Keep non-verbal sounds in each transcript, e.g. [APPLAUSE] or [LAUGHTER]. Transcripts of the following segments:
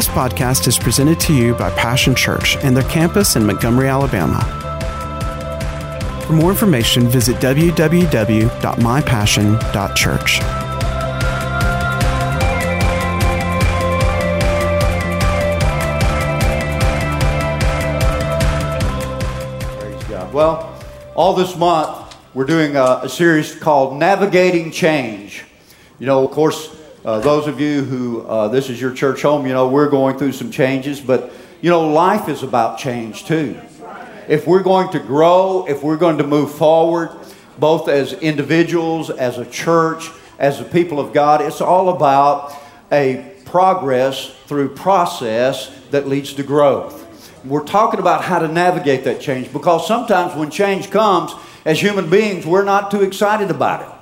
This podcast is presented to you by Passion Church and their campus in Montgomery, Alabama. For more information, visit www.mypassion.church. Praise God. Well, all this month, we're doing a, a series called Navigating Change. You know, of course, uh, those of you who uh, this is your church home, you know, we're going through some changes, but, you know, life is about change too. If we're going to grow, if we're going to move forward, both as individuals, as a church, as the people of God, it's all about a progress through process that leads to growth. We're talking about how to navigate that change because sometimes when change comes, as human beings, we're not too excited about it.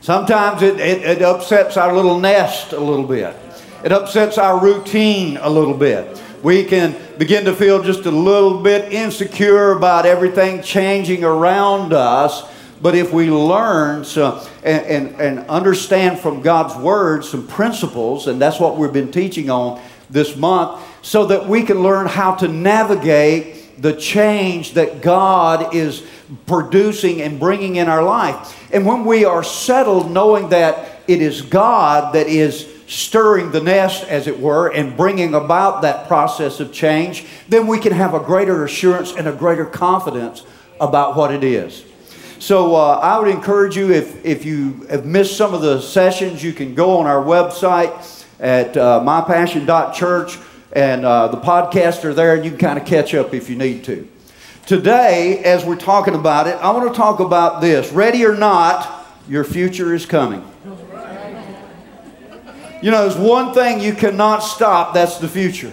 Sometimes it, it, it, upsets our little nest a little bit. It upsets our routine a little bit. We can begin to feel just a little bit insecure about everything changing around us. But if we learn so, and, and, and understand from God's Word some principles, and that's what we've been teaching on this month, so that we can learn how to navigate the change that God is producing and bringing in our life. And when we are settled knowing that it is God that is stirring the nest, as it were, and bringing about that process of change, then we can have a greater assurance and a greater confidence about what it is. So uh, I would encourage you, if, if you have missed some of the sessions, you can go on our website at uh, mypassion.church and uh, the podcasts are there and you can kind of catch up if you need to. Today, as we're talking about it, I want to talk about this. Ready or not, your future is coming. You know, there's one thing you cannot stop, that's the future.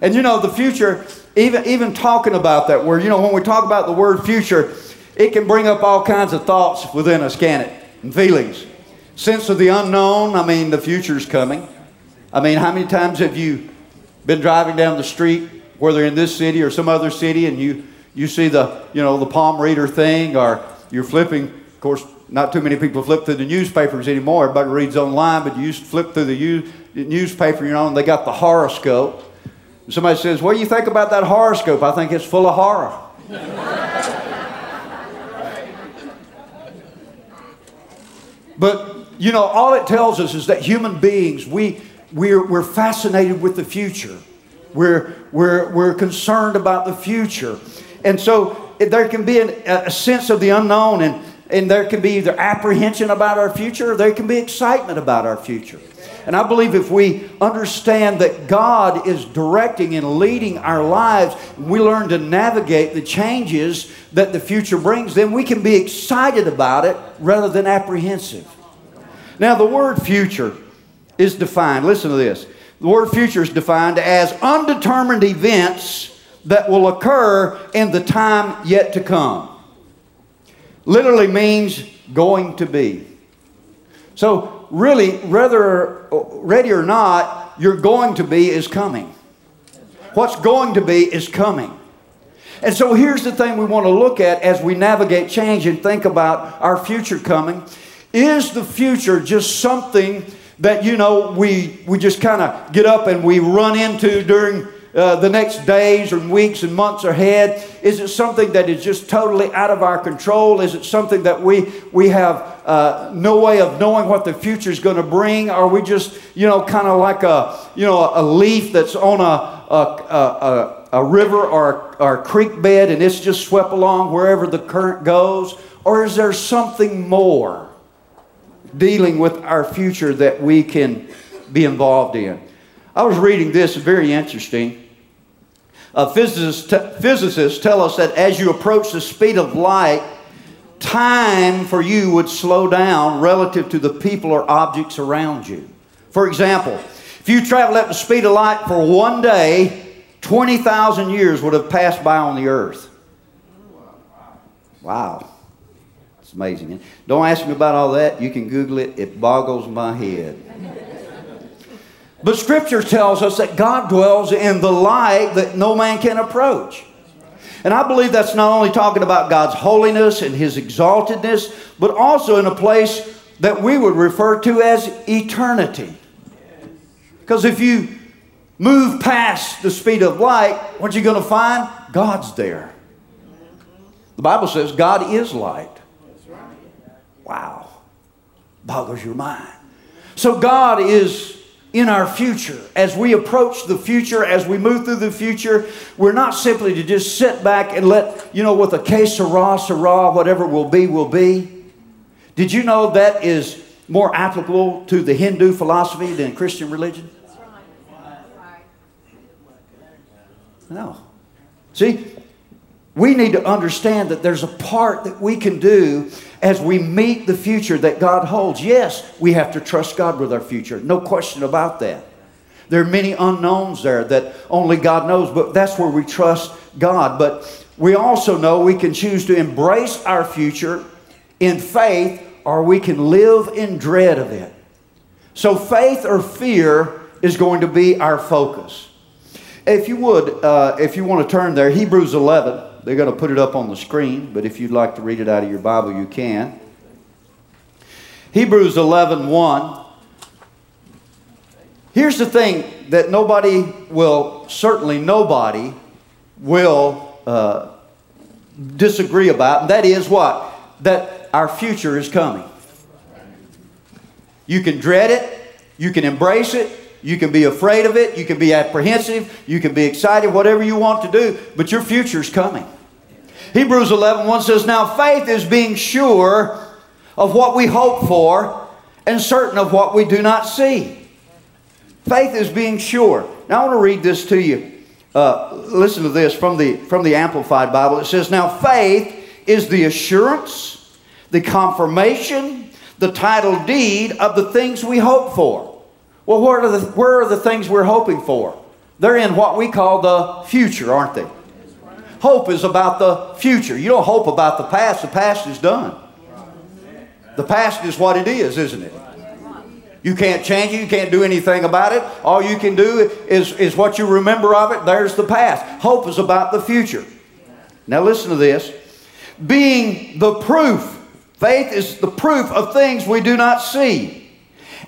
And you know, the future, even, even talking about that word, you know, when we talk about the word future, it can bring up all kinds of thoughts within us, can it? And feelings. Sense of the unknown, I mean, the future's coming. I mean, how many times have you been driving down the street, whether in this city or some other city, and you, you see the, you know, the palm reader thing, or you're flipping, of course, not too many people flip through the newspapers anymore. Everybody reads online, but you flip through the newspaper, you know, and they got the horoscope. And somebody says, What do you think about that horoscope? I think it's full of horror. [LAUGHS] but, you know, all it tells us is that human beings, we, we're, we're fascinated with the future. We're, we're, we're concerned about the future. And so there can be an, a sense of the unknown, and, and there can be either apprehension about our future or there can be excitement about our future. And I believe if we understand that God is directing and leading our lives, we learn to navigate the changes that the future brings, then we can be excited about it rather than apprehensive. Now, the word future is defined, listen to this. The word future is defined as undetermined events that will occur in the time yet to come. Literally means going to be. So, really, whether ready or not, you're going to be is coming. What's going to be is coming. And so here's the thing we want to look at as we navigate change and think about our future coming. Is the future just something that, you know, we, we just kind of get up and we run into during uh, the next days and weeks and months ahead? Is it something that is just totally out of our control? Is it something that we, we have uh, no way of knowing what the future is going to bring? Are we just, you know, kind of like a, you know, a leaf that's on a, a, a, a river or, or a creek bed and it's just swept along wherever the current goes? Or is there something more dealing with our future that we can be involved in? I was reading this, very interesting. Uh, physicists, t- physicists tell us that as you approach the speed of light, time for you would slow down relative to the people or objects around you. For example, if you travel at the speed of light for one day, 20,000 years would have passed by on the earth. Wow. Amazing. Don't ask me about all that. You can Google it. It boggles my head. But Scripture tells us that God dwells in the light that no man can approach. And I believe that's not only talking about God's holiness and His exaltedness, but also in a place that we would refer to as eternity. Because if you move past the speed of light, what you going to find? God's there. The Bible says God is light. Wow. Boggles your mind. So God is in our future. As we approach the future, as we move through the future, we're not simply to just sit back and let, you know, with a que sera, sera, whatever will be, will be. Did you know that is more applicable to the Hindu philosophy than Christian religion? No. See, we need to understand that there's a part that we can do as we meet the future that God holds. Yes, we have to trust God with our future. No question about that. There are many unknowns there that only God knows, but that's where we trust God. But we also know we can choose to embrace our future in faith or we can live in dread of it. So, faith or fear is going to be our focus. If you would, uh, if you want to turn there, Hebrews 11. They're going to put it up on the screen, but if you'd like to read it out of your Bible, you can. Hebrews 11 1. Here's the thing that nobody will, certainly nobody, will uh, disagree about, and that is what? That our future is coming. You can dread it, you can embrace it, you can be afraid of it, you can be apprehensive, you can be excited, whatever you want to do, but your future is coming. Hebrews 11 1 says, Now faith is being sure of what we hope for and certain of what we do not see. Faith is being sure. Now I want to read this to you. Uh, listen to this from the, from the Amplified Bible. It says, Now faith is the assurance, the confirmation, the title deed of the things we hope for. Well, where are the, where are the things we're hoping for? They're in what we call the future, aren't they? Hope is about the future. You don't hope about the past, the past is done. The past is what it is, isn't it? You can't change it. You can't do anything about it. All you can do is, is what you remember of it. There's the past. Hope is about the future. Now, listen to this. Being the proof, faith is the proof of things we do not see,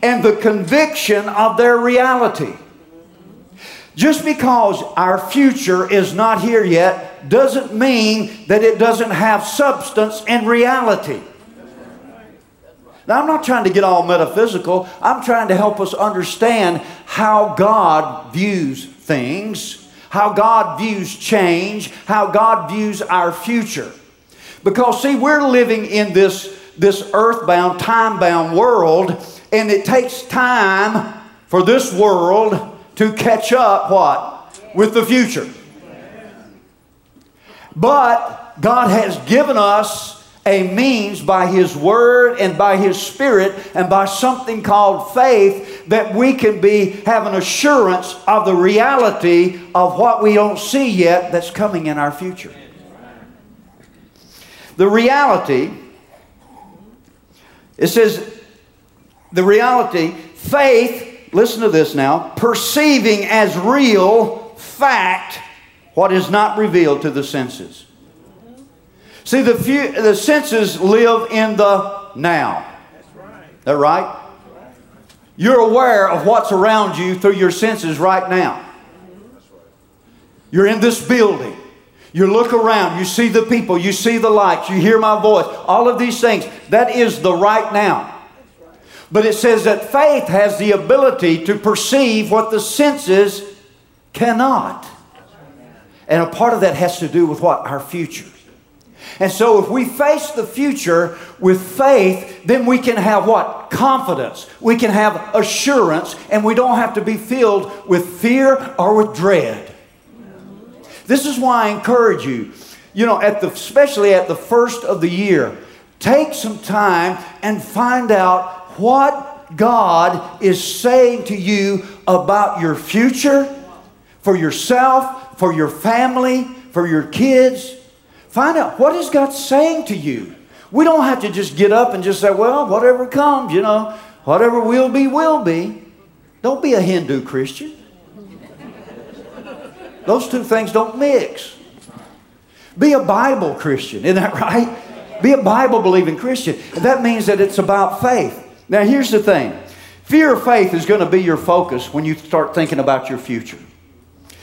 and the conviction of their reality. Just because our future is not here yet doesn't mean that it doesn't have substance and reality. Now, I'm not trying to get all metaphysical. I'm trying to help us understand how God views things, how God views change, how God views our future. Because, see, we're living in this, this earthbound, time bound world, and it takes time for this world to catch up what? With the future. But God has given us a means by His Word and by His Spirit and by something called faith that we can be have an assurance of the reality of what we don't see yet that's coming in our future. The reality, it says, the reality, faith listen to this now, perceiving as real fact what is not revealed to the senses. See, the, few, the senses live in the now. Is that right? You're aware of what's around you through your senses right now. You're in this building. You look around, you see the people, you see the lights, you hear my voice, all of these things. That is the right now. But it says that faith has the ability to perceive what the senses cannot. And a part of that has to do with what? Our future. And so if we face the future with faith, then we can have what? Confidence. We can have assurance, and we don't have to be filled with fear or with dread. This is why I encourage you, you know, at the, especially at the first of the year, take some time and find out what God is saying to you about your future, for yourself, for your family, for your kids. Find out what is God saying to you. We don't have to just get up and just say, well, whatever comes, you know, whatever will be, will be. Don't be a Hindu Christian. Those two things don't mix. Be a Bible Christian, isn't that right? Be a Bible believing Christian. That means that it's about faith. Now, here's the thing Fear of faith is going to be your focus when you start thinking about your future.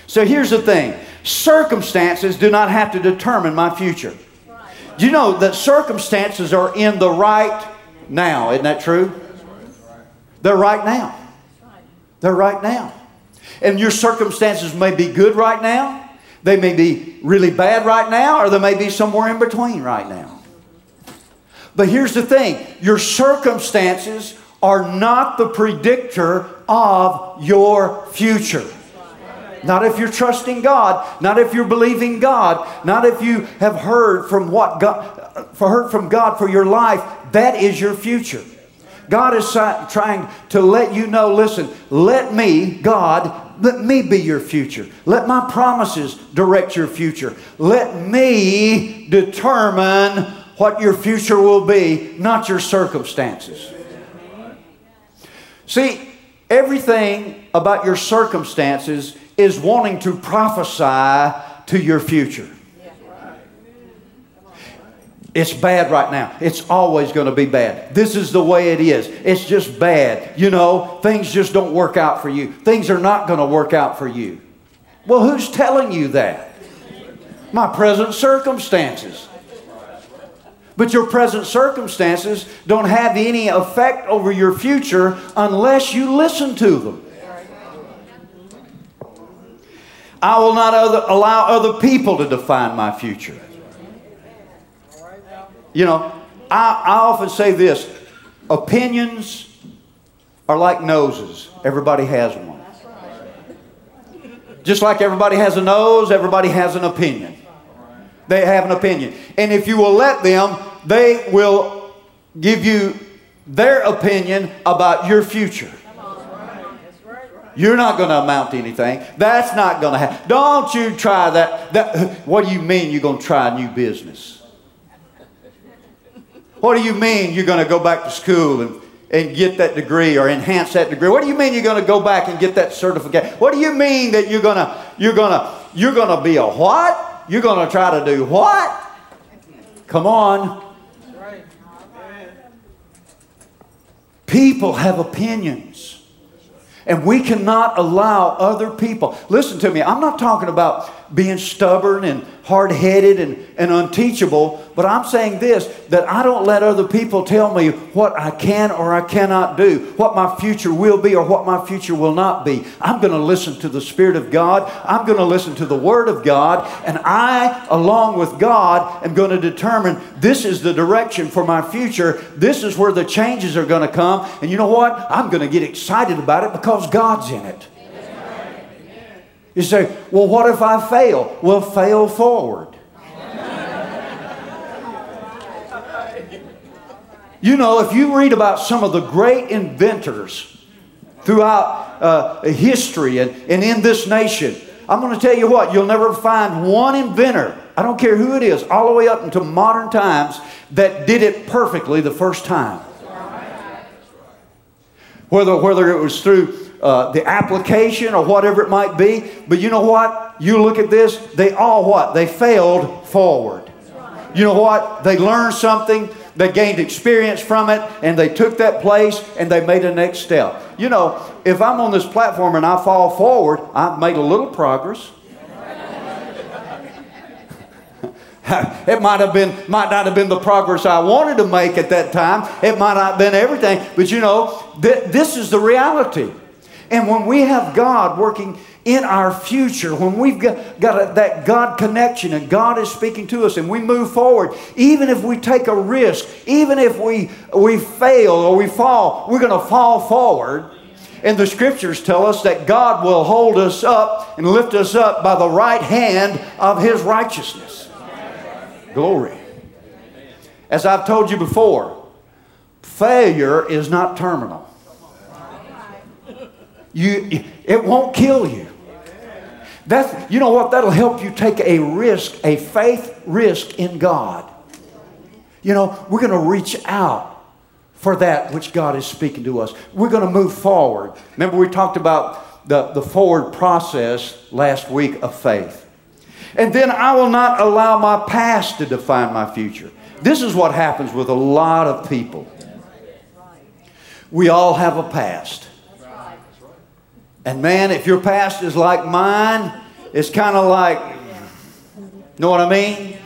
So here's the thing circumstances do not have to determine my future. Do you know that circumstances are in the right now? Isn't that true? They're right now. They're right now. And your circumstances may be good right now, they may be really bad right now, or they may be somewhere in between right now. But here's the thing your circumstances are not the predictor of your future. Not if you're trusting God, not if you're believing God, not if you have heard from what God, heard from God for your life. That is your future. God is trying to let you know listen, let me, God, let me be your future. Let my promises direct your future. Let me determine what your future will be, not your circumstances. See, everything about your circumstances is wanting to prophesy to your future. It's bad right now. It's always going to be bad. This is the way it is. It's just bad. You know, things just don't work out for you. Things are not going to work out for you. Well, who's telling you that? My present circumstances. But your present circumstances don't have any effect over your future unless you listen to them. I will not other, allow other people to define my future. You know, I, I often say this opinions are like noses, everybody has one. Just like everybody has a nose, everybody has an opinion. They have an opinion. And if you will let them, they will give you their opinion about your future. You're not going to amount to anything. That's not going to happen. Don't you try that. that. [LAUGHS] What do you mean you're going to try a new business? What do you mean you're going to go back to school and, and get that degree or enhance that degree? What do you mean you're going to go back and get that certificate? What do you mean that you're going to you're going to you're going to be a what? You're going to try to do what? Come on. People have opinions. And we cannot allow other people. Listen to me, I'm not talking about being stubborn and hard headed and, and unteachable, but I'm saying this that I don't let other people tell me what I can or I cannot do, what my future will be or what my future will not be. I'm going to listen to the Spirit of God, I'm going to listen to the Word of God, and I, along with God, am going to determine this is the direction for my future. This is where the changes are going to come. And you know what? I'm going to get excited about it because God's in it. You say, well, what if I fail? Well, fail forward. you know, if you read about some of the great inventors throughout uh, history and, and in this nation, I'm going to tell you what, you'll never find one inventor, I don't care who it is, all the way up into modern times, that did it perfectly the first time. Whether, whether it was through uh, the application or whatever it might be. But you know what? You look at this, they all what? They failed forward. You know what? They learned something, they gained experience from it, and they took that place and they made a next step. You know, if I'm on this platform and I fall forward, I've made a little progress. [LAUGHS] it might have been might not have been the progress I wanted to make at that time. It might not have been everything, but you know, th- this is the reality. And when we have God working in our future, when we've got, got a, that God connection and God is speaking to us and we move forward, even if we take a risk, even if we, we fail or we fall, we're going to fall forward. And the scriptures tell us that God will hold us up and lift us up by the right hand of his righteousness. Glory. As I've told you before, failure is not terminal. You, it won't kill you. That's, you know what? That'll help you take a risk, a faith risk in God. You know, we're going to reach out for that which God is speaking to us. We're going to move forward. Remember, we talked about the, the forward process last week of faith. And then I will not allow my past to define my future. This is what happens with a lot of people. We all have a past. And man, if your past is like mine, it's kind of like, know what I mean?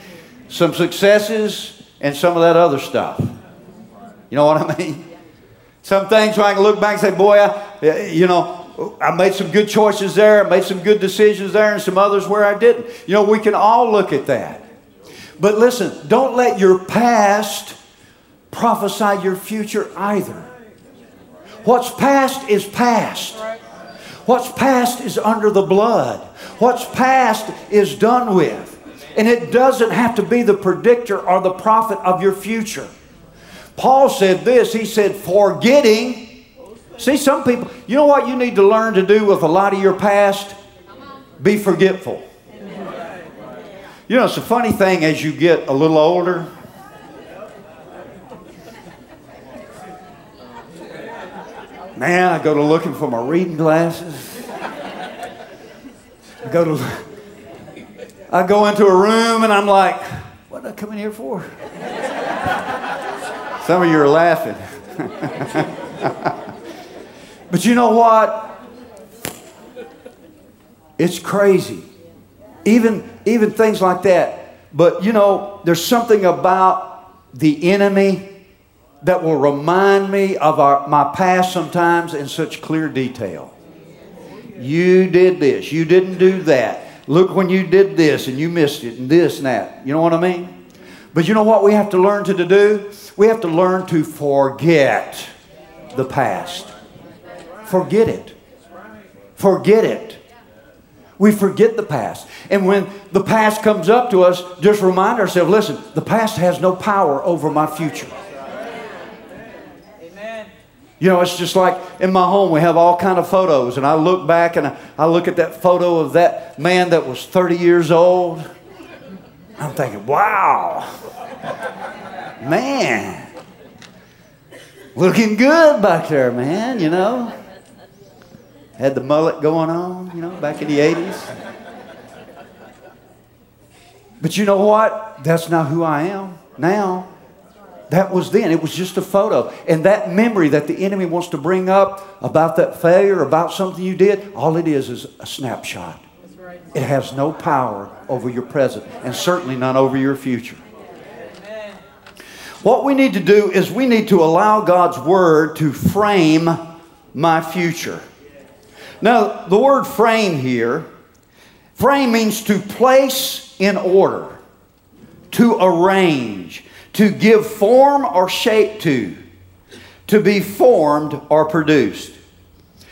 Some successes and some of that other stuff. You know what I [LAUGHS] mean? Some things where I can look back and say, boy, I, you know, I made some good choices there, I made some good decisions there, and some others where I didn't. You know, we can all look at that. But listen, don't let your past prophesy your future either. What's past is past. What's past is under the blood. What's past is done with. And it doesn't have to be the predictor or the prophet of your future. Paul said this he said, forgetting. See, some people, you know what you need to learn to do with a lot of your past? Be forgetful. You know, it's a funny thing as you get a little older. Man, I go to looking for my reading glasses. I go to I go into a room and I'm like, what did I come in here for? Some of you are laughing. [LAUGHS] but you know what? It's crazy. Even, even things like that. But you know, there's something about the enemy that will remind me of our, my past sometimes in such clear detail. You did this, you didn't do that. Look when you did this and you missed it, and this and that. You know what I mean? But you know what we have to learn to do? We have to learn to forget the past. Forget it. Forget it. We forget the past. And when the past comes up to us, just remind ourselves listen, the past has no power over my future. You know, it's just like in my home, we have all kind of photos, and I look back and I, look at that photo of that man that was 30 years old. I'm thinking, wow, man, looking good back there, man, you know. Had the mullet going on, you know, back in the 80s. But you know what? That's not who I am now. That was then. It was just a photo. And that memory that the enemy wants to bring up about that failure, about something you did, all it is is a snapshot. It has no power over your present and certainly not over your future. What we need to do is we need to allow God's Word to frame my future. Now, the word frame here, frame means to place in order, to arrange, to give form or shape to, to be formed or produced.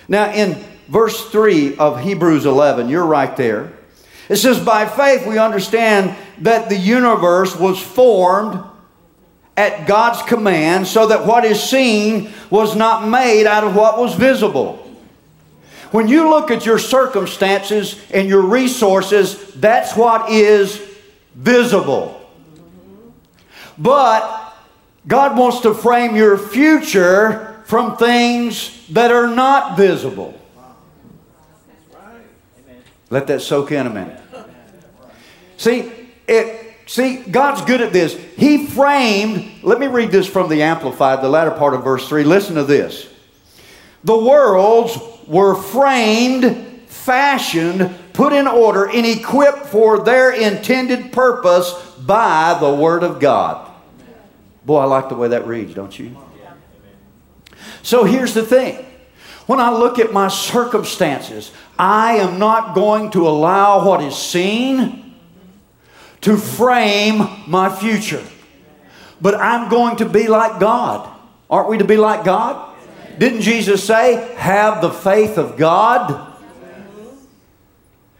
Now, in verse 3 of Hebrews 11, you're right there. It says, By faith we understand that the universe was formed at God's command, so that what is seen was not made out of what was visible. When you look at your circumstances and your resources, that's what is visible. But God wants to frame your future from things that are not visible. Let that soak in a minute. See, it, see, God's good at this. He framed, let me read this from the Amplified, the latter part of verse 3. Listen to this. The worlds were framed, fashioned, put in order, and equipped for their intended purpose by the Word of God. Boy, I like the way that reads, don't you? So here's the thing. When I look at my circumstances, I am not going to allow what is seen to frame my future. But I'm going to be like God. Aren't we to be like God? Didn't Jesus say, have the faith of God?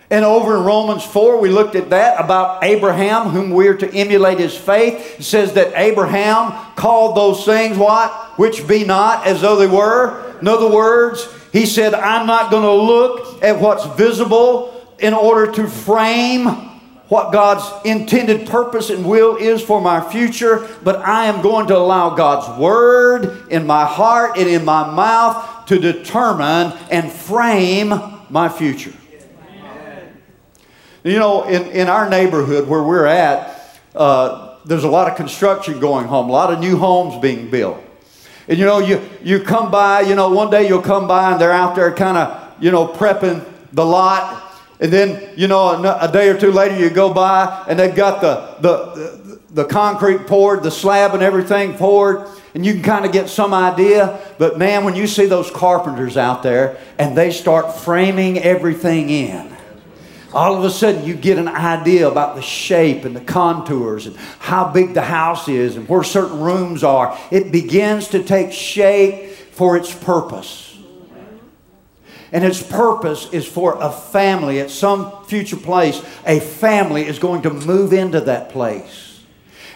And over in Romans 4, we looked at that about Abraham, whom we are to emulate his faith. It says that Abraham called those things what? Which be not as though they were. In other words, he said, I'm not going to look at what's visible in order to frame what God's intended purpose and will is for my future, but I am going to allow God's word in my heart and in my mouth to determine and frame my future. You know, in, in our neighborhood where we're at, uh, there's a lot of construction going home, a lot of new homes being built. And you know, you, you come by, you know, one day you'll come by and they're out there kind of, you know, prepping the lot. And then, you know, a, day or two later you go by and they've got the, the, the concrete poured, the slab and everything poured. And you can kind of get some idea. But man, when you see those carpenters out there and they start framing everything in, all of a sudden you get an idea about the shape and the contours and how big the house is and where certain rooms are. It begins to take shape for its purpose. And its purpose is for a family at some future place. A family is going to move into that place.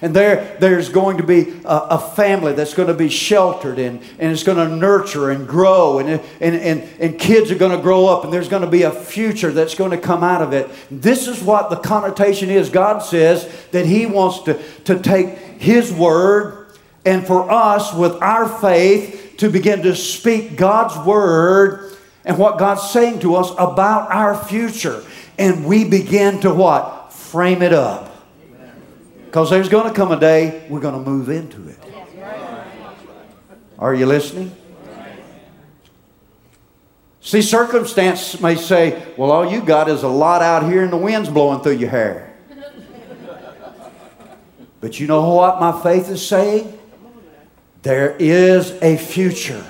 And there, there's going to be a, a, family that's going to be sheltered and, and it's going to nurture and grow. And, and, and, and kids are going to grow up and there's going to be a future that's going to come out of it. This is what the connotation is. God says that He wants to, to take His word and for us, with our faith, to begin to speak God's word and what God's saying to us about our future. And we begin to what? Frame it up. Because there's going to come a day we're going to move into it. Are you listening? See, circumstance may say, well, all you got is a lot out here and the wind's blowing through your hair. But you know what my faith is saying? There is a future.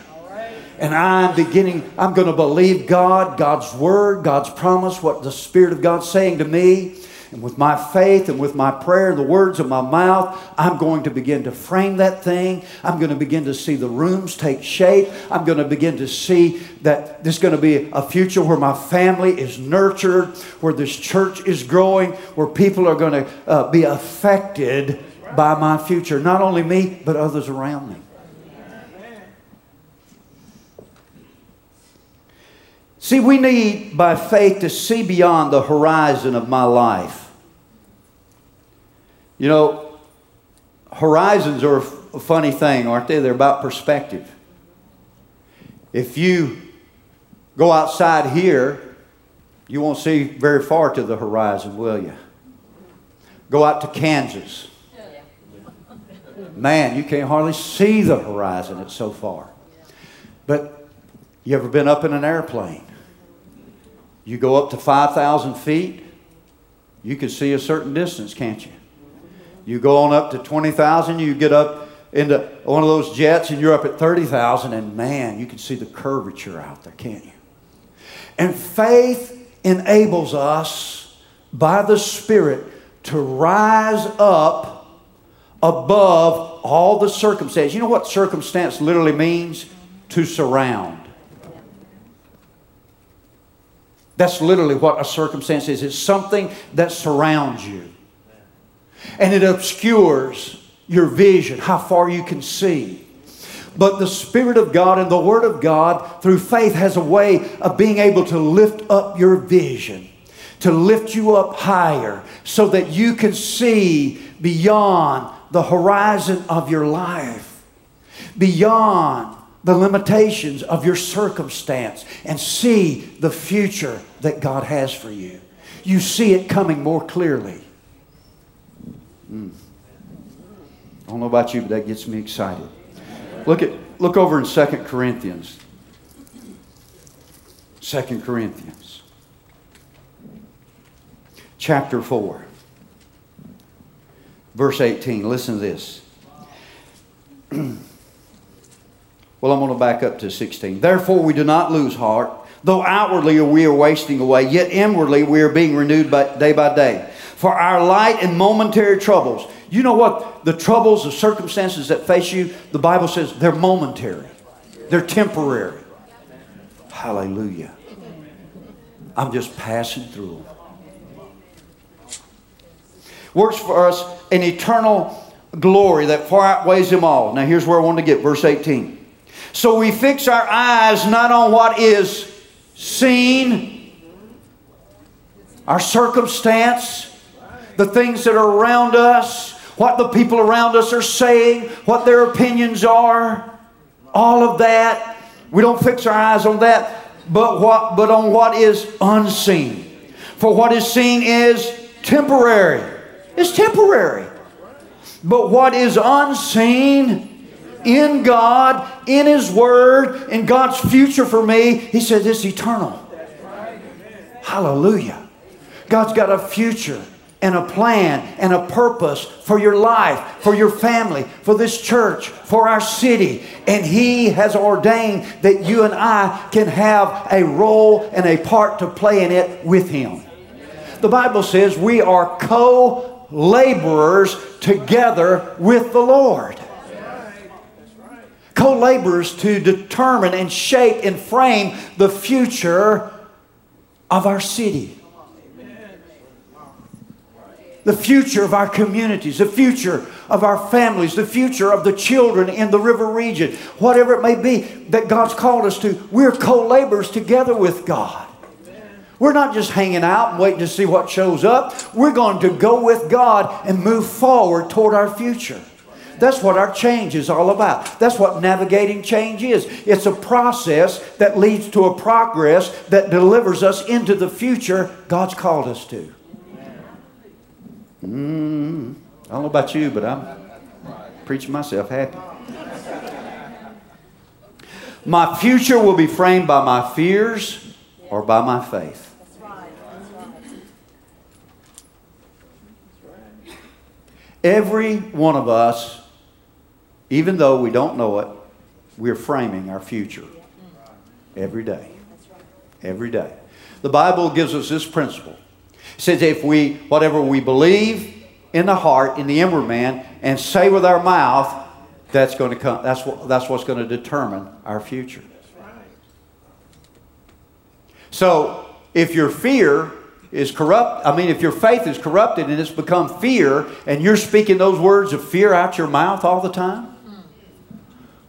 And I'm beginning, I'm going to believe God, God's word, God's promise, what the Spirit of God's saying to me. And with my faith and with my prayer, the words of my mouth, I'm going to begin to frame that thing. I'm going to begin to see the rooms take shape. I'm going to begin to see that there's going to be a future where my family is nurtured, where this church is growing, where people are going to uh, be affected by my future. Not only me, but others around me. See, we need by faith to see beyond the horizon of my life. You know, horizons are a funny thing, aren't they? They're about perspective. If you go outside here, you won't see very far to the horizon, will you? Go out to Kansas. Man, you can't hardly see the horizon, it's so far. But you ever been up in an airplane? You go up to 5,000 feet, you can see a certain distance, can't you? You go on up to 20,000, you get up into one of those jets and you're up at 30,000, and man, you can see the curvature out there, can't you? And faith enables us by the Spirit to rise up above all the circumstances. You know what circumstance literally means? To surround. That's literally what a circumstance is. It's something that surrounds you and it obscures your vision, how far you can see. But the Spirit of God and the Word of God, through faith, has a way of being able to lift up your vision, to lift you up higher, so that you can see beyond the horizon of your life, beyond the limitations of your circumstance, and see the future that God has for you. You see it coming more clearly. Mm. I don't know about you, but that gets me excited. Look at look over in 2 Corinthians. 2 Corinthians. Chapter 4. Verse 18. Listen to this. [CLEARS THROAT] well, I'm going to back up to 16. Therefore, we do not lose heart. Though outwardly we are wasting away, yet inwardly we are being renewed by, day by day for our light and momentary troubles. You know what? The troubles, the circumstances that face you, the Bible says they're momentary, they're temporary. Hallelujah. I'm just passing through. Works for us an eternal glory that far outweighs them all. Now, here's where I want to get verse 18. So we fix our eyes not on what is seen, our circumstance, the things that are around us, what the people around us are saying, what their opinions are, all of that. We don't fix our eyes on that, but what but on what is unseen. For what is seen is temporary. It's temporary. But what is unseen in God, in His Word, in God's future for me. He said it's eternal. Hallelujah. God's got a future and a plan and a purpose for your life, for your family, for this church, for our city. And He has ordained that you and I can have a role and a part to play in it with Him. The Bible says we are co laborers together with the Lord. Co laborers to determine and shape and frame the future of our city the future of our communities, the future of our families, the future of the children in the river region, whatever it may be that God's called us to, we're co laborers together with God. We're not just hanging out and waiting to see what shows up. We're going to go with God and move forward toward our future. That's what our change is all about. That's what navigating change is. It's a process that leads to a progress that delivers us into the future God's called us to. Mm, I don't know about you, but I'm preaching myself happy. My future will be framed by my fears or by my faith. Every one of us, even though we don't know it, we're framing our future every day. Every day. The Bible gives us this principle It says if we, whatever we believe in the heart, in the inward man, and say with our mouth, that's going to come, that's, what, that's what's going to determine our future. So if your fear is corrupt, I mean, if your faith is corrupted and it's become fear, and you're speaking those words of fear out your mouth all the time,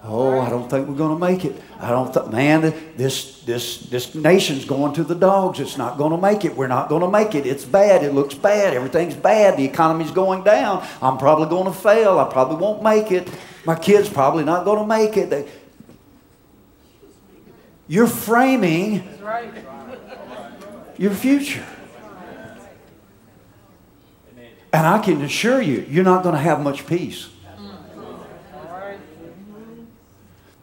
Oh, I don't think we're going to make it. I don't think, man, this, this, this nation's going to the dogs. It's not going to make it. We're not going to make it. It's bad. It looks bad. Everything's bad. The economy's going down. I'm probably going to fail. I probably won't make it. My kid's probably not going to make it. They, you're framing your future. And I can assure you, you're not going to have much peace.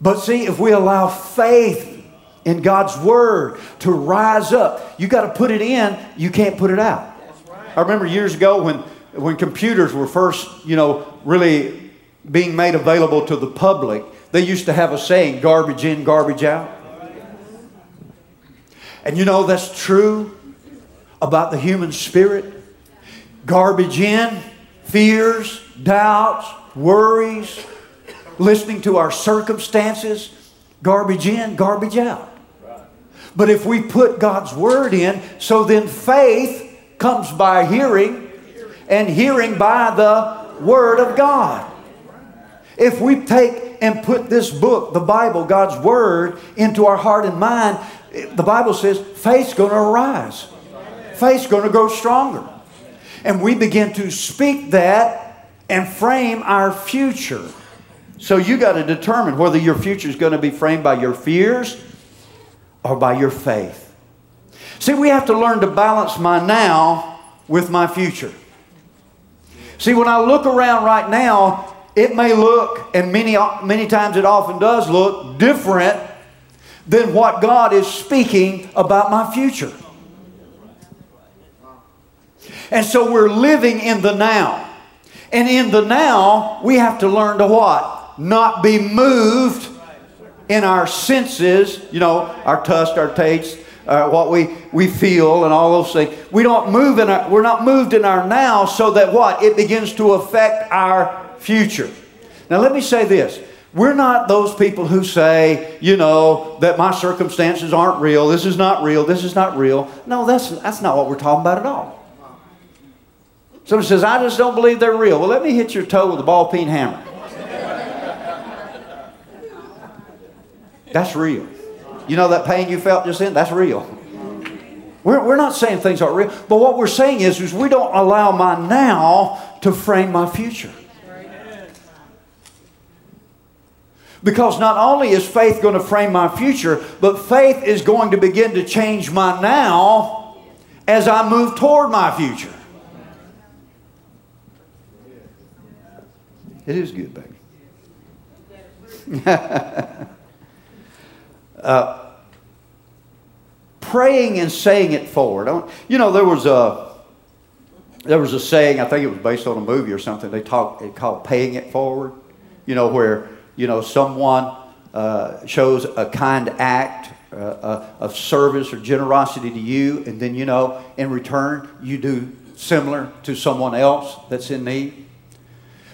But see, if we allow faith in God's word to rise up, you got to put it in, you can't put it out. I remember years ago when, when computers were first, you know, really being made available to the public, they used to have a saying garbage in, garbage out. And you know that's true about the human spirit. Garbage in, fears, doubts, worries, listening to our circumstances, garbage in, garbage out. But if we put God's word in, so then faith comes by hearing, and hearing by the word of God. If we take and put this book, the Bible, God's word, into our heart and mind, the Bible says faith's going to arise. Faith's going to grow stronger. And we begin to speak that and frame our future. So you got to determine whether your future is going to be framed by your fears or by your faith. See, we have to learn to balance my now with my future. See, when I look around right now, it may look, and many, many times it often does look, different than what God is speaking about my future. And so we're living in the now. And in the now, we have to learn to what? Not be moved in our senses, you know, our touch, our taste, uh, what we, we feel, and all those things. We don't move in our, we're not moved in our now so that what? It begins to affect our future. Now, let me say this. We're not those people who say, you know, that my circumstances aren't real. This is not real. This is not real. No, that's, that's not what we're talking about at all. Someone says, I just don't believe they're real. Well, let me hit your toe with a ball peen hammer. That's real. You know that pain you felt just then? That's real. We're, we're not saying things aren't real, but what we're saying is, is we don't allow my now to frame my future. Because not only is faith going to frame my future, but faith is going to begin to change my now as I move toward my future. It is good, baby. [LAUGHS] uh, praying and saying it forward. You know, there was a there was a saying. I think it was based on a movie or something. They talk it called paying it forward. You know, where you know someone uh, shows a kind act uh, uh, of service or generosity to you, and then you know in return you do similar to someone else that's in need.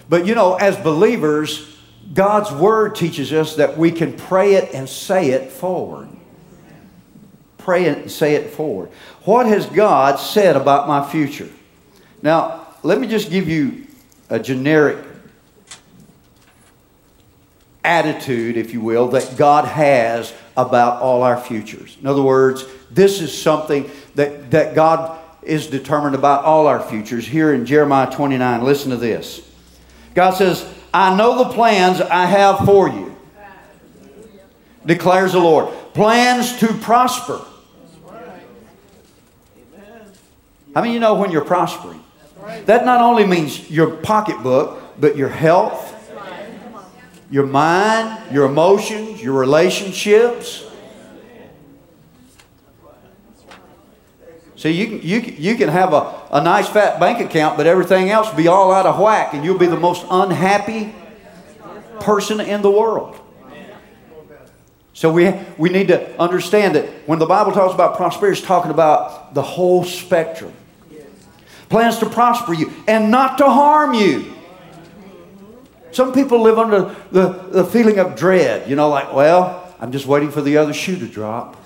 But you know, as believers, God's word teaches us that we can pray it and say it forward. Pray it and say it forward. What has God said about my future? Now, let me just give you a generic attitude, if you will, that God has about all our futures. In other words, this is something that, that God is determined about all our futures. Here in Jeremiah 29, listen to this. God says, I know the plans I have for you, declares the Lord. Plans to prosper. How many you know when you're prospering? That not only means your pocketbook, but your health, your mind, your emotions, your relationships. See, you can, you, you can have a, a nice fat bank account, but everything else be all out of whack, and you'll be the most unhappy person in the world. So we, we need to understand that when the Bible talks about prosperity, it's talking about the whole spectrum. Plans to prosper you and not to harm you. Some people live under the, the feeling of dread, you know, like, well, I'm just waiting for the other shoe to drop.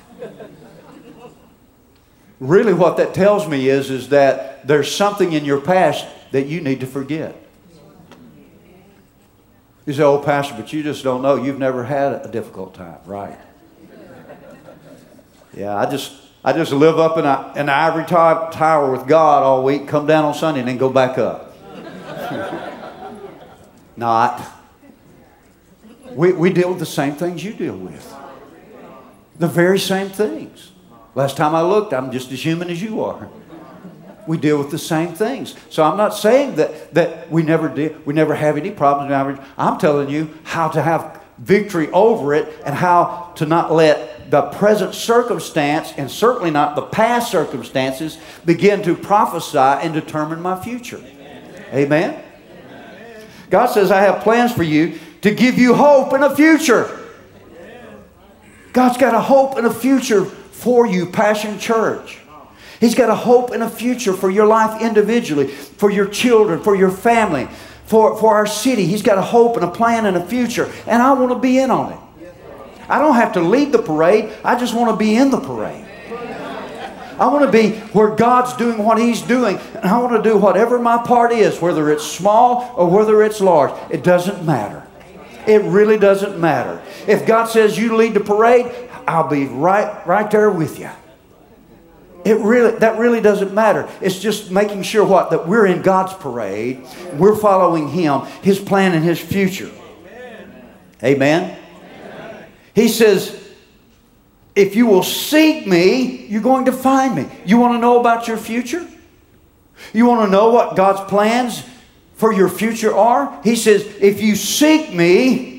Really, what that tells me is, is that there's something in your past that you need to forget. You say, oh, Pastor, but you just don't know. You've never had a difficult time, right? Yeah, I just I just live up in, a, the ivory tower with God all week, come down on Sunday, and then go back up. [LAUGHS] Not. We, we deal with the same things you deal with. The very same things. Last time I looked, I'm just as human as you are. We deal with the same things. So I'm not saying that, that we never deal, we never have any problems. I'm telling you how to have victory over it and how to not let the present circumstance and certainly not the past circumstances begin to prophesy and determine my future. Amen. Amen. God says, I have plans for you to give you hope and a future. God's got a hope and a future for you, Passion Church. He's got a hope and a future for your life individually, for your children, for your family, for, for our city. He's got a hope and a plan and a future. And I want to be in on it. I don't have to lead the parade, I just want to be in the parade. I want to be where God's doing what He's doing, and I want to do whatever my part is, whether it's small or whether it's large. It doesn't matter. It really doesn't matter. If God says you lead the parade, I'll be right, right there with you. It really, that really doesn't matter. It's just making sure what? That we're in God's parade. We're following Him, His plan, and His future. Amen. He says, if you will seek me, you're going to find me. You want to know about your future? You want to know what God's plans for your future are? He says, if you seek me,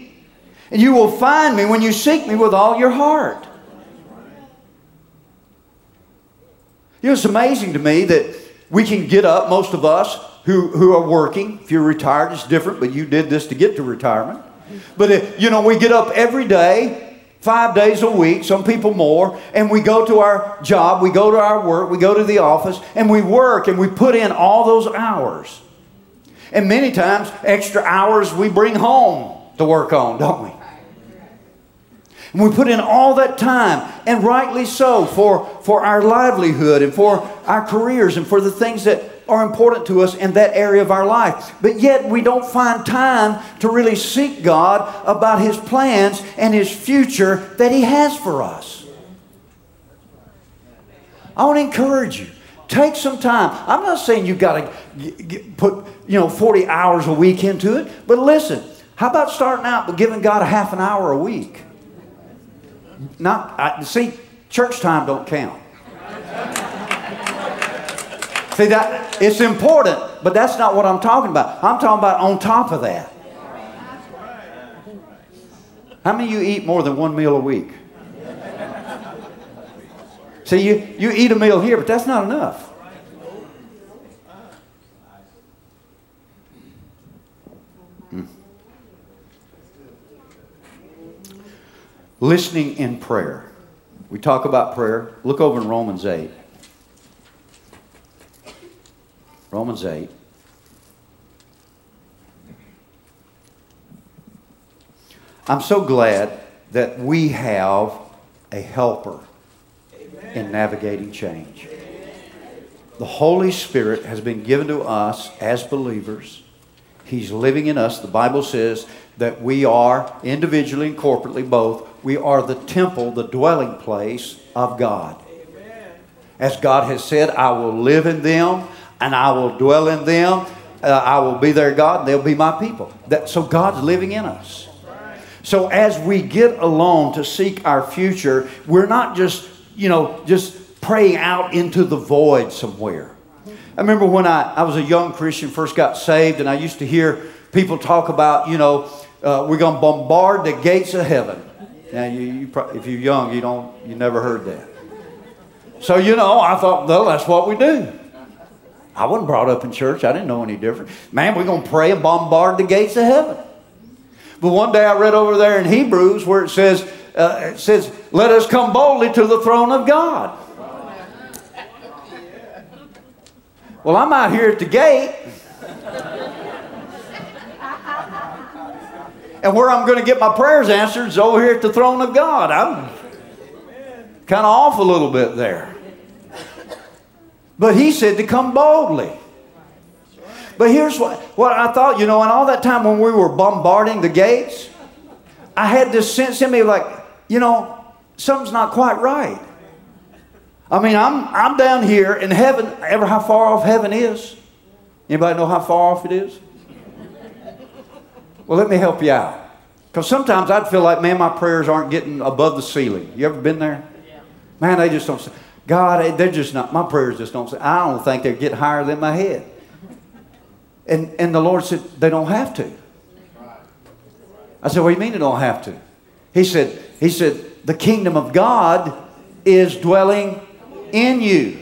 and you will find me when you seek me with all your heart. You know, it's amazing to me that we can get up, most of us who, who are working. If you're retired, it's different, but you did this to get to retirement. But, if, you know, we get up every day, five days a week, some people more, and we go to our job, we go to our work, we go to the office, and we work and we put in all those hours. And many times, extra hours we bring home to work on, don't we? And we put in all that time, and rightly so, for, for our livelihood and for our careers and for the things that are important to us in that area of our life. But yet we don't find time to really seek God about His plans and His future that He has for us. I want to encourage you. Take some time. I'm not saying you've got to put, you know, 40 hours a week into it, but listen, how about starting out by giving God a half an hour a week? Not, I, see, church time don't count. See that it's important, but that's not what I'm talking about. I'm talking about on top of that. How many of you eat more than one meal a week? See, you, you eat a meal here, but that's not enough. Listening in prayer. We talk about prayer. Look over in Romans 8. Romans 8. I'm so glad that we have a helper Amen. in navigating change. The Holy Spirit has been given to us as believers. He's living in us. The Bible says that we are individually and corporately both, we are the temple, the dwelling place of God. As God has said, I will live in them and I will dwell in them. Uh, I will be their God and they'll be my people. That, so God's living in us. So as we get alone to seek our future, we're not just, you know, just praying out into the void somewhere. I remember when I, I was a young Christian, first got saved, and I used to hear people talk about, you know, uh, we're going to bombard the gates of heaven. Now, you, you pro- if you're young, you don't, you never heard that. So, you know, I thought, well, that's what we do. I wasn't brought up in church. I didn't know any different. Man, we're going to pray and bombard the gates of heaven. But one day I read over there in Hebrews where it says, uh, it says, let us come boldly to the throne of God. Well, I'm out here at the gate. And where I'm going to get my prayers answered is over here at the throne of God. I'm kind of off a little bit there. But he said to come boldly. But here's what, what I thought, you know, and all that time when we were bombarding the gates, I had this sense in me like, you know, something's not quite right. I mean, I'm, I'm down here in heaven, ever how far off heaven is. Anybody know how far off it is? Well, let me help you out. Because sometimes I'd feel like, man, my prayers aren't getting above the ceiling. You ever been there? Yeah. Man, they just don't. Say, God, they're just not. My prayers just don't. Say, I don't think they're getting higher than my head. And, and the Lord said, they don't have to. I said, what do you mean they don't have to? He said, he said, the kingdom of God is dwelling in you.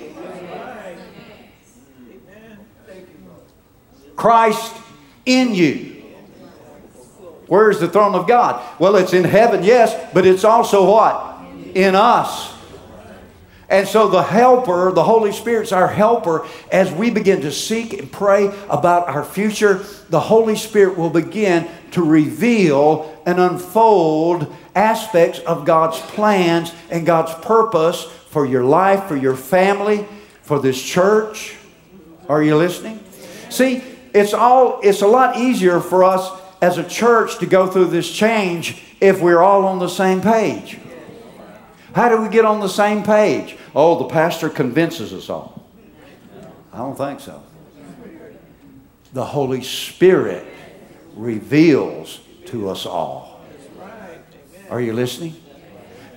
Christ in you. Where's the throne of God? Well, it's in heaven, yes, but it's also what? In us. And so the helper, the Holy Spirit's our helper as we begin to seek and pray about our future. The Holy Spirit will begin to reveal and unfold aspects of God's plans and God's purpose for your life, for your family, for this church. Are you listening? See, it's all it's a lot easier for us as a church to go through this change if we're all on the same page. How do we get on the same page? Oh, the pastor convinces us all. I don't think so. The Holy Spirit reveals to us all. Are you listening?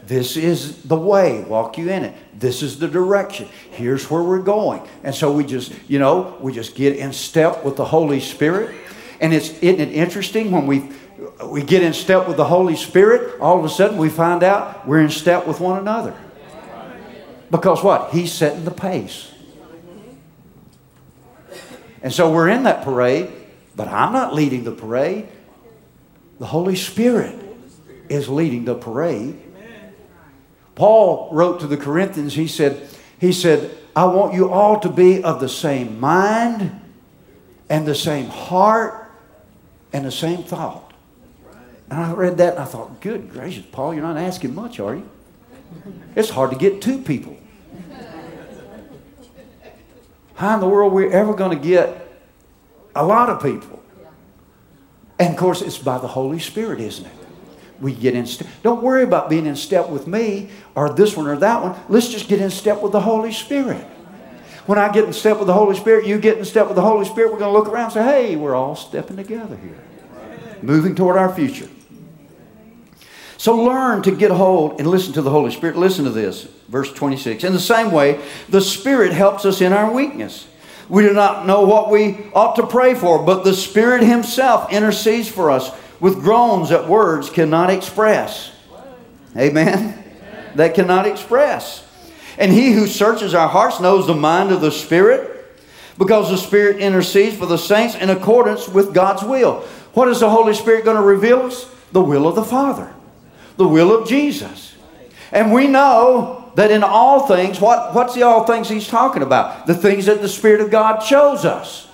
This is the way. Walk you in it. This is the direction. Here's where we're going. And so we just, you know, we just get in step with the Holy Spirit. And it's isn't it interesting when we we get in step with the Holy Spirit, all of a sudden we find out we're in step with one another. Because what? He's setting the pace. And so we're in that parade, but I'm not leading the parade. The Holy Spirit is leading the parade. Paul wrote to the Corinthians, he said, he said, I want you all to be of the same mind and the same heart and the same thought. And I read that and I thought, good gracious, Paul, you're not asking much, are you? It's hard to get two people. How in the world are we ever going to get a lot of people? And of course, it's by the Holy Spirit, isn't it? We get in step. Don't worry about being in step with me or this one or that one. Let's just get in step with the Holy Spirit. When I get in step with the Holy Spirit, you get in step with the Holy Spirit, we're going to look around and say, hey, we're all stepping together here, moving toward our future. So learn to get hold and listen to the Holy Spirit. Listen to this, verse 26. In the same way, the Spirit helps us in our weakness. We do not know what we ought to pray for, but the Spirit Himself intercedes for us with groans that words cannot express. Amen? That cannot express. And he who searches our hearts knows the mind of the Spirit because the Spirit intercedes for the saints in accordance with God's will. What is the Holy Spirit going to reveal us? The will of the Father, the will of Jesus. And we know that in all things, what, what's the all things he's talking about? The things that the Spirit of God shows us.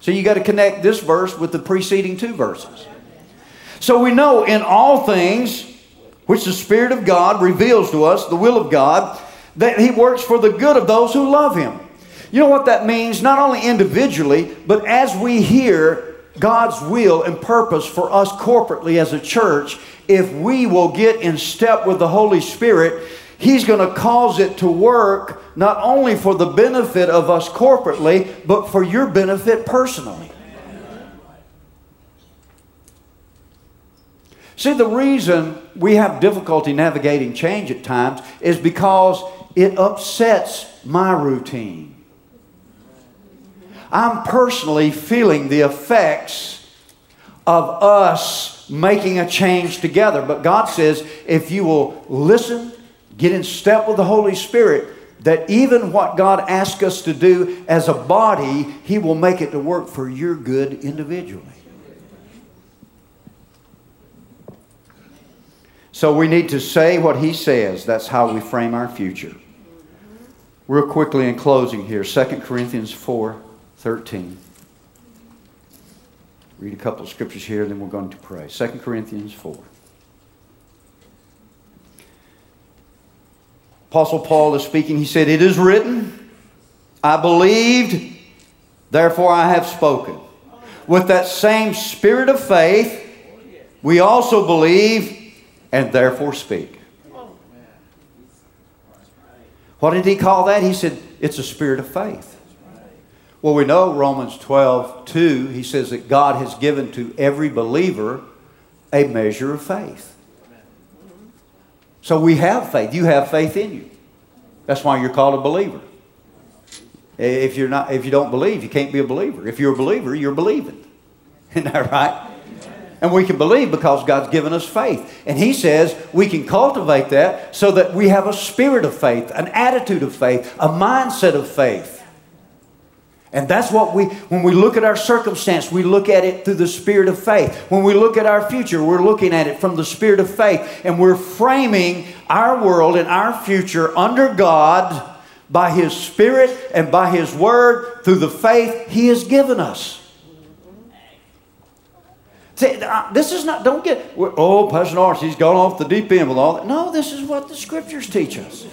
So you got to connect this verse with the preceding two verses. So we know in all things which the Spirit of God reveals to us, the will of God, that He works for the good of those who love Him. You know what that means? Not only individually, but as we hear God's will and purpose for us corporately as a church, if we will get in step with the Holy Spirit, He's going to cause it to work not only for the benefit of us corporately, but for your benefit personally. See, the reason we have difficulty navigating change at times is because it upsets my routine. I'm personally feeling the effects of us making a change together. But God says if you will listen, get in step with the Holy Spirit, that even what God asks us to do as a body, He will make it to work for your good individually. So we need to say what He says. That's how we frame our future. Real quickly in closing here 2 Corinthians 4 13. Read a couple of scriptures here, then we're going to pray. 2 Corinthians 4. Apostle Paul is speaking. He said, It is written, I believed, therefore I have spoken. With that same spirit of faith, we also believe and therefore speak. What did he call that? He said, It's a spirit of faith. Well, we know Romans 12, 2, he says that God has given to every believer a measure of faith. So we have faith. You have faith in you. That's why you're called a believer. If you're not, if you don't believe, you can't be a believer. If you're a believer, you're believing. [LAUGHS] Isn't that right? And we can believe because God's given us faith. And He says we can cultivate that so that we have a spirit of faith, an attitude of faith, a mindset of faith. And that's what we, when we look at our circumstance, we look at it through the spirit of faith. When we look at our future, we're looking at it from the spirit of faith. And we're framing our world and our future under God by His Spirit and by His Word through the faith He has given us. Uh, this is not, don't get, oh, Pastor Norris, he's gone off the deep end with all that. No, this is what the Scriptures teach us.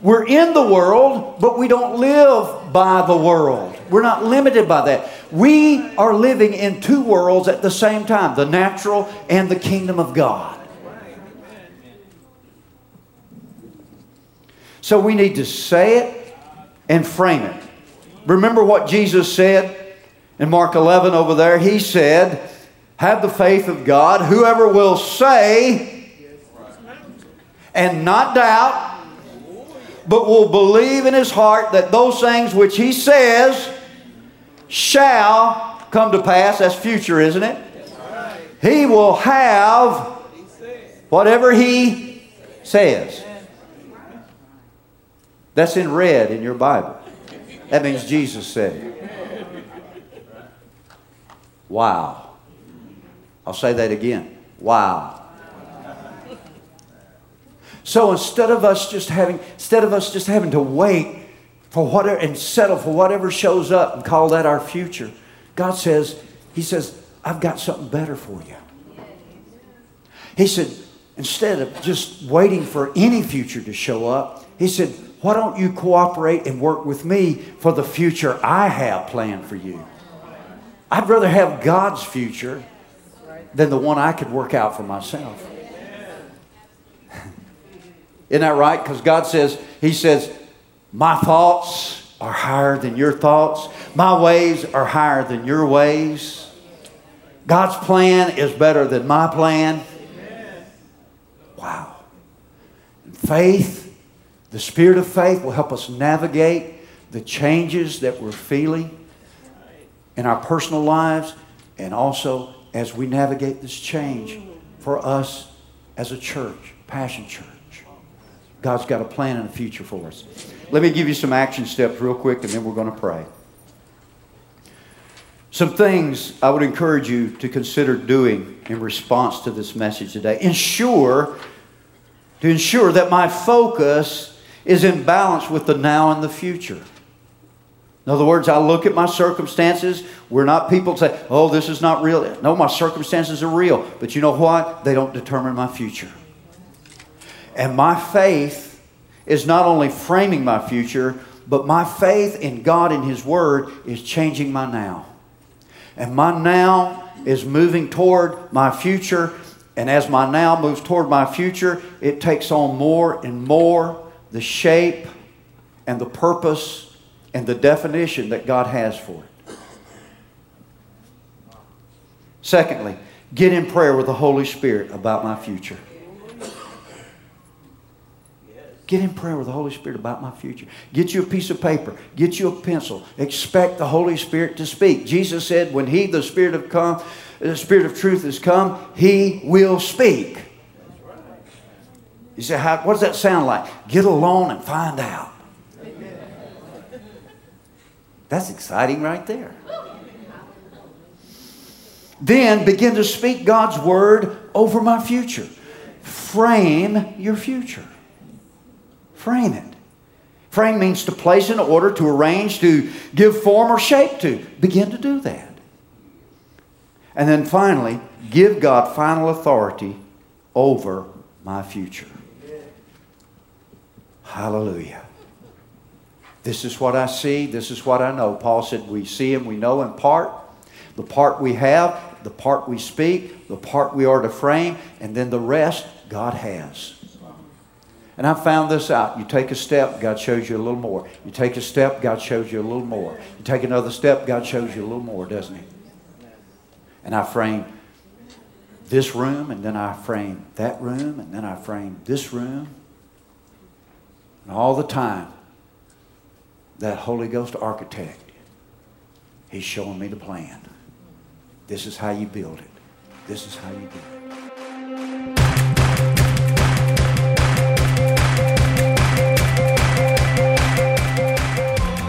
We're in the world, but we don't live by the world. We're not limited by that. We are living in two worlds at the same time the natural and the kingdom of God. So we need to say it and frame it. Remember what Jesus said in Mark 11 over there? He said, Have the faith of God. Whoever will say and not doubt, but will believe in his heart that those things which he says shall come to pass. That's future, isn't it? He will have whatever he says. That's in red in your Bible. That means Jesus said. Wow. I'll say that again. Wow. So instead of us just having, instead of us just having to wait for whatever and settle for whatever shows up and call that our future, God says, He says, I've got something better for you. He said, instead of just waiting for any future to show up, He said, why don't you cooperate and work with me for the future I have planned for you? I'd rather have God's future than the one I could work out for myself. [LAUGHS] Isn't that right? Because God says, He says, My thoughts are higher than your thoughts, my ways are higher than your ways. God's plan is better than my plan. Wow. Faith, the spirit of faith will help us navigate the changes that we're feeling. in our personal lives and also as we navigate this change for us as a church, Passion Church. God's got a plan and a future for us. Let me give you some action steps real quick and then we're going to pray. Some things I would encourage you to consider doing in response to this message today. Ensure, to ensure that my focus is in balance with the now and the future. In other words, I look at my circumstances. We're not people say, oh, this is not real. No, my circumstances are real. But you know what? They don't determine my future. And my faith is not only framing my future, but my faith in God and His Word is changing my now. And my now is moving toward my future. And as my now moves toward my future, it takes on more and more the shape and the purpose and the definition that God has for it. Secondly, get in prayer with the Holy Spirit about my future. Get in prayer with the Holy Spirit about my future. Get you a piece of paper. Get you a pencil. Expect the Holy Spirit to speak. Jesus said, when He, the Spirit of come, the Spirit of truth has come, He will speak. You say, how, what does that sound like? Get alone and find out. That's exciting right there. Then begin to speak God's word over my future. Frame your future. Frame it. Frame means to place in order, to arrange, to give form or shape to. Begin to do that. And then finally, give God final authority over my future. Hallelujah. This is what I see. This is what I know. Paul said, We see and we know in part. The part we have, the part we speak, the part we are to frame, and then the rest God has. And I found this out. You take a step, God shows you a little more. You take a step, God shows you a little more. You take another step, God shows you a little more, doesn't He? And I frame this room, and then I frame that room, and then I frame this room. And all the time, that Holy Ghost architect, he's showing me the plan. This is how you build it. This is how you do it.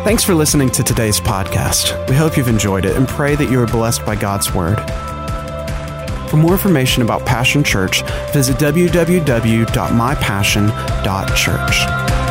Thanks for listening to today's podcast. We hope you've enjoyed it and pray that you are blessed by God's Word. For more information about Passion Church, visit www.mypassion.church.